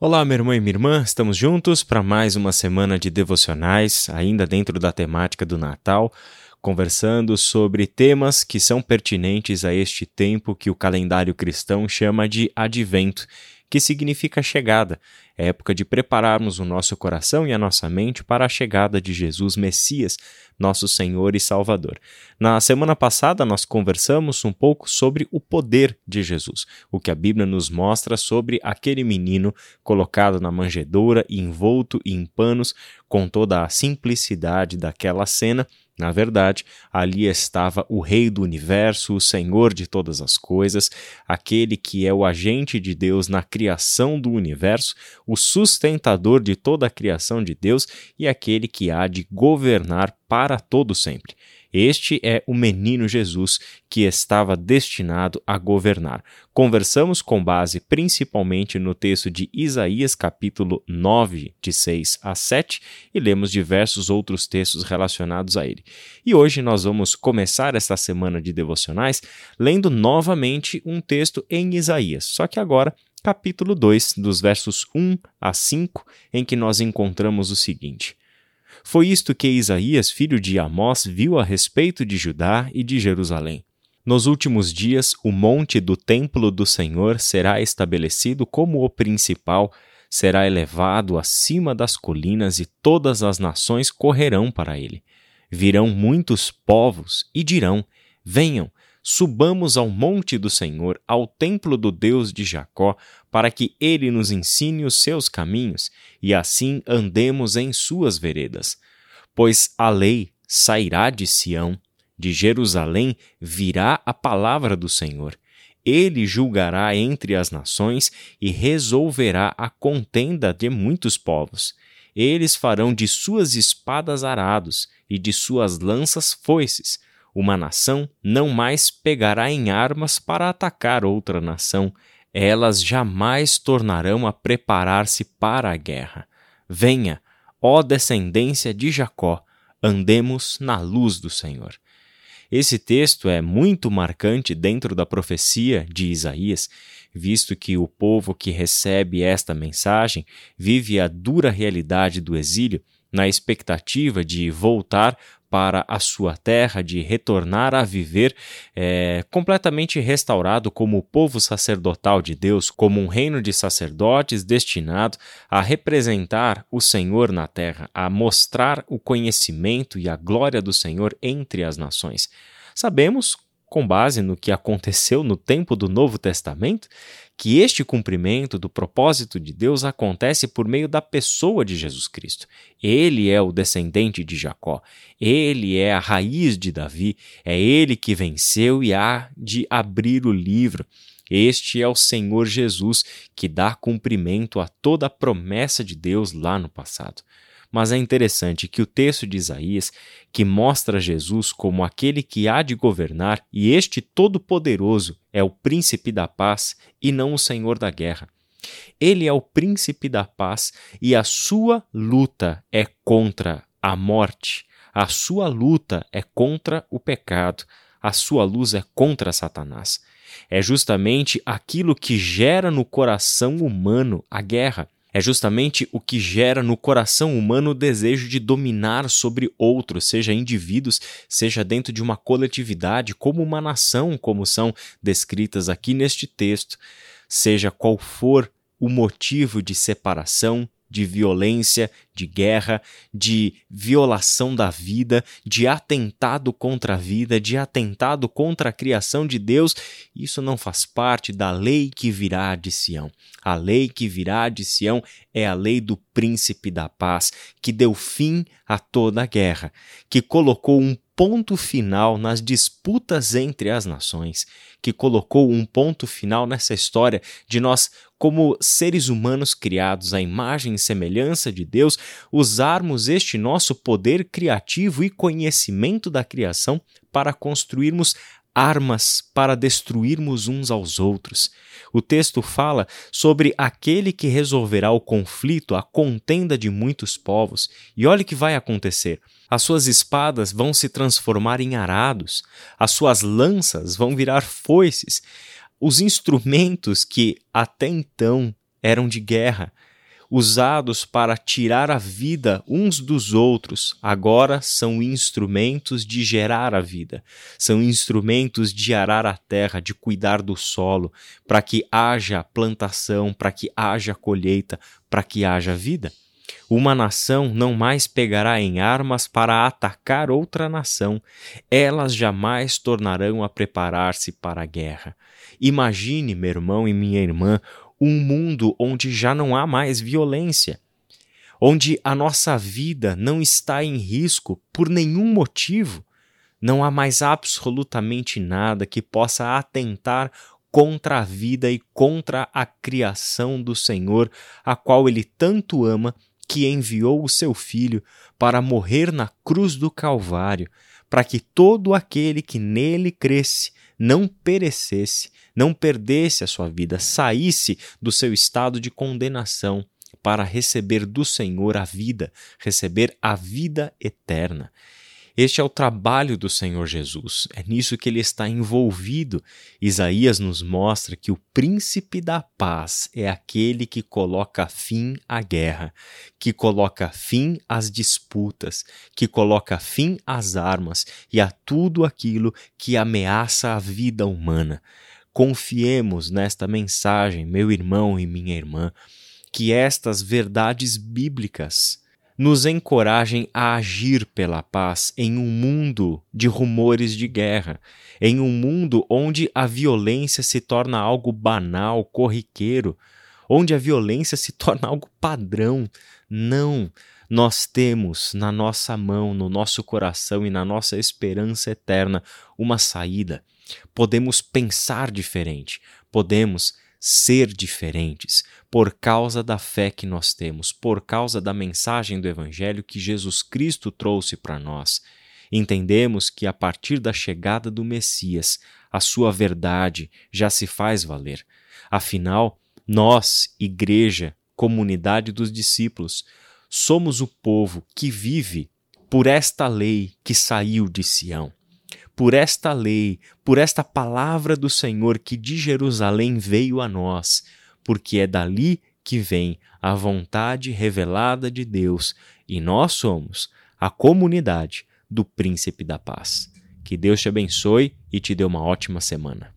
Olá, meu irmão e minha irmã, estamos juntos para mais uma semana de devocionais, ainda dentro da temática do Natal, conversando sobre temas que são pertinentes a este tempo que o calendário cristão chama de Advento que significa chegada, é época de prepararmos o nosso coração e a nossa mente para a chegada de Jesus Messias, nosso Senhor e Salvador. Na semana passada, nós conversamos um pouco sobre o poder de Jesus, o que a Bíblia nos mostra sobre aquele menino colocado na manjedoura, envolto em panos, com toda a simplicidade daquela cena na verdade, ali estava o Rei do universo, o Senhor de todas as coisas, aquele que é o agente de Deus na criação do universo, o sustentador de toda a criação de Deus e aquele que há de governar para todo sempre. Este é o menino Jesus que estava destinado a governar. Conversamos com base principalmente no texto de Isaías, capítulo 9, de 6 a 7, e lemos diversos outros textos relacionados a ele. E hoje nós vamos começar esta semana de devocionais lendo novamente um texto em Isaías, só que agora capítulo 2, dos versos 1 a 5, em que nós encontramos o seguinte: foi isto que Isaías, filho de Amós, viu a respeito de Judá e de Jerusalém. Nos últimos dias, o monte do templo do Senhor será estabelecido como o principal, será elevado acima das colinas e todas as nações correrão para ele. Virão muitos povos e dirão: Venham, subamos ao monte do Senhor, ao templo do Deus de Jacó, para que ele nos ensine os seus caminhos e assim andemos em suas veredas. Pois a lei sairá de Sião, de Jerusalém virá a palavra do Senhor. Ele julgará entre as nações e resolverá a contenda de muitos povos. Eles farão de suas espadas arados e de suas lanças foices uma nação não mais pegará em armas para atacar outra nação, elas jamais tornarão a preparar-se para a guerra. Venha, ó descendência de Jacó, andemos na luz do Senhor. Esse texto é muito marcante dentro da profecia de Isaías, visto que o povo que recebe esta mensagem vive a dura realidade do exílio na expectativa de voltar para a sua terra, de retornar a viver é, completamente restaurado como povo sacerdotal de Deus, como um reino de sacerdotes destinado a representar o Senhor na terra, a mostrar o conhecimento e a glória do Senhor entre as nações. Sabemos, com base no que aconteceu no tempo do Novo Testamento, que este cumprimento do propósito de Deus acontece por meio da pessoa de Jesus Cristo. Ele é o descendente de Jacó, ele é a raiz de Davi, é ele que venceu e há de abrir o livro. Este é o Senhor Jesus que dá cumprimento a toda a promessa de Deus lá no passado. Mas é interessante que o texto de Isaías, que mostra Jesus como aquele que há de governar, e este Todo-Poderoso é o príncipe da paz e não o senhor da guerra. Ele é o príncipe da paz e a sua luta é contra a morte, a sua luta é contra o pecado, a sua luz é contra Satanás. É justamente aquilo que gera no coração humano a guerra é justamente o que gera no coração humano o desejo de dominar sobre outros, seja indivíduos, seja dentro de uma coletividade, como uma nação, como são descritas aqui neste texto, seja qual for o motivo de separação, de violência, de guerra, de violação da vida, de atentado contra a vida, de atentado contra a criação de Deus, isso não faz parte da lei que virá de Sião. A lei que virá de Sião é a lei do príncipe da paz, que deu fim a toda a guerra, que colocou um ponto final nas disputas entre as nações, que colocou um ponto final nessa história de nós, como seres humanos criados à imagem e semelhança de Deus, usarmos este nosso poder criativo e conhecimento da criação para construirmos armas para destruirmos uns aos outros. O texto fala sobre aquele que resolverá o conflito, a contenda de muitos povos. E olha o que vai acontecer. As suas espadas vão se transformar em arados, as suas lanças vão virar foices. Os instrumentos que até então eram de guerra, usados para tirar a vida uns dos outros, agora são instrumentos de gerar a vida, são instrumentos de arar a terra, de cuidar do solo, para que haja plantação, para que haja colheita, para que haja vida. Uma nação não mais pegará em armas para atacar outra nação, elas jamais tornarão a preparar-se para a guerra. Imagine, meu irmão e minha irmã, um mundo onde já não há mais violência, onde a nossa vida não está em risco por nenhum motivo, não há mais absolutamente nada que possa atentar contra a vida e contra a criação do Senhor, a qual ele tanto ama, que enviou o seu Filho para morrer na cruz do Calvário, para que todo aquele que nele cresce não perecesse, não perdesse a sua vida, saísse do seu estado de condenação para receber do Senhor a vida, receber a vida eterna. Este é o trabalho do Senhor Jesus, é nisso que ele está envolvido. Isaías nos mostra que o príncipe da paz é aquele que coloca fim à guerra, que coloca fim às disputas, que coloca fim às armas e a tudo aquilo que ameaça a vida humana. Confiemos nesta mensagem, meu irmão e minha irmã, que estas verdades bíblicas nos encorajem a agir pela paz em um mundo de rumores de guerra, em um mundo onde a violência se torna algo banal, corriqueiro, onde a violência se torna algo padrão. Não! Nós temos na nossa mão, no nosso coração e na nossa esperança eterna uma saída. Podemos pensar diferente, podemos ser diferentes por causa da fé que nós temos, por causa da mensagem do Evangelho que Jesus Cristo trouxe para nós. Entendemos que a partir da chegada do Messias, a sua verdade já se faz valer. Afinal, nós, Igreja, comunidade dos discípulos, somos o povo que vive por esta lei que saiu de Sião por esta lei, por esta palavra do Senhor que de Jerusalém veio a nós, porque é dali que vem a vontade revelada de Deus e nós somos a comunidade do Príncipe da Paz. Que Deus te abençoe e te dê uma ótima semana.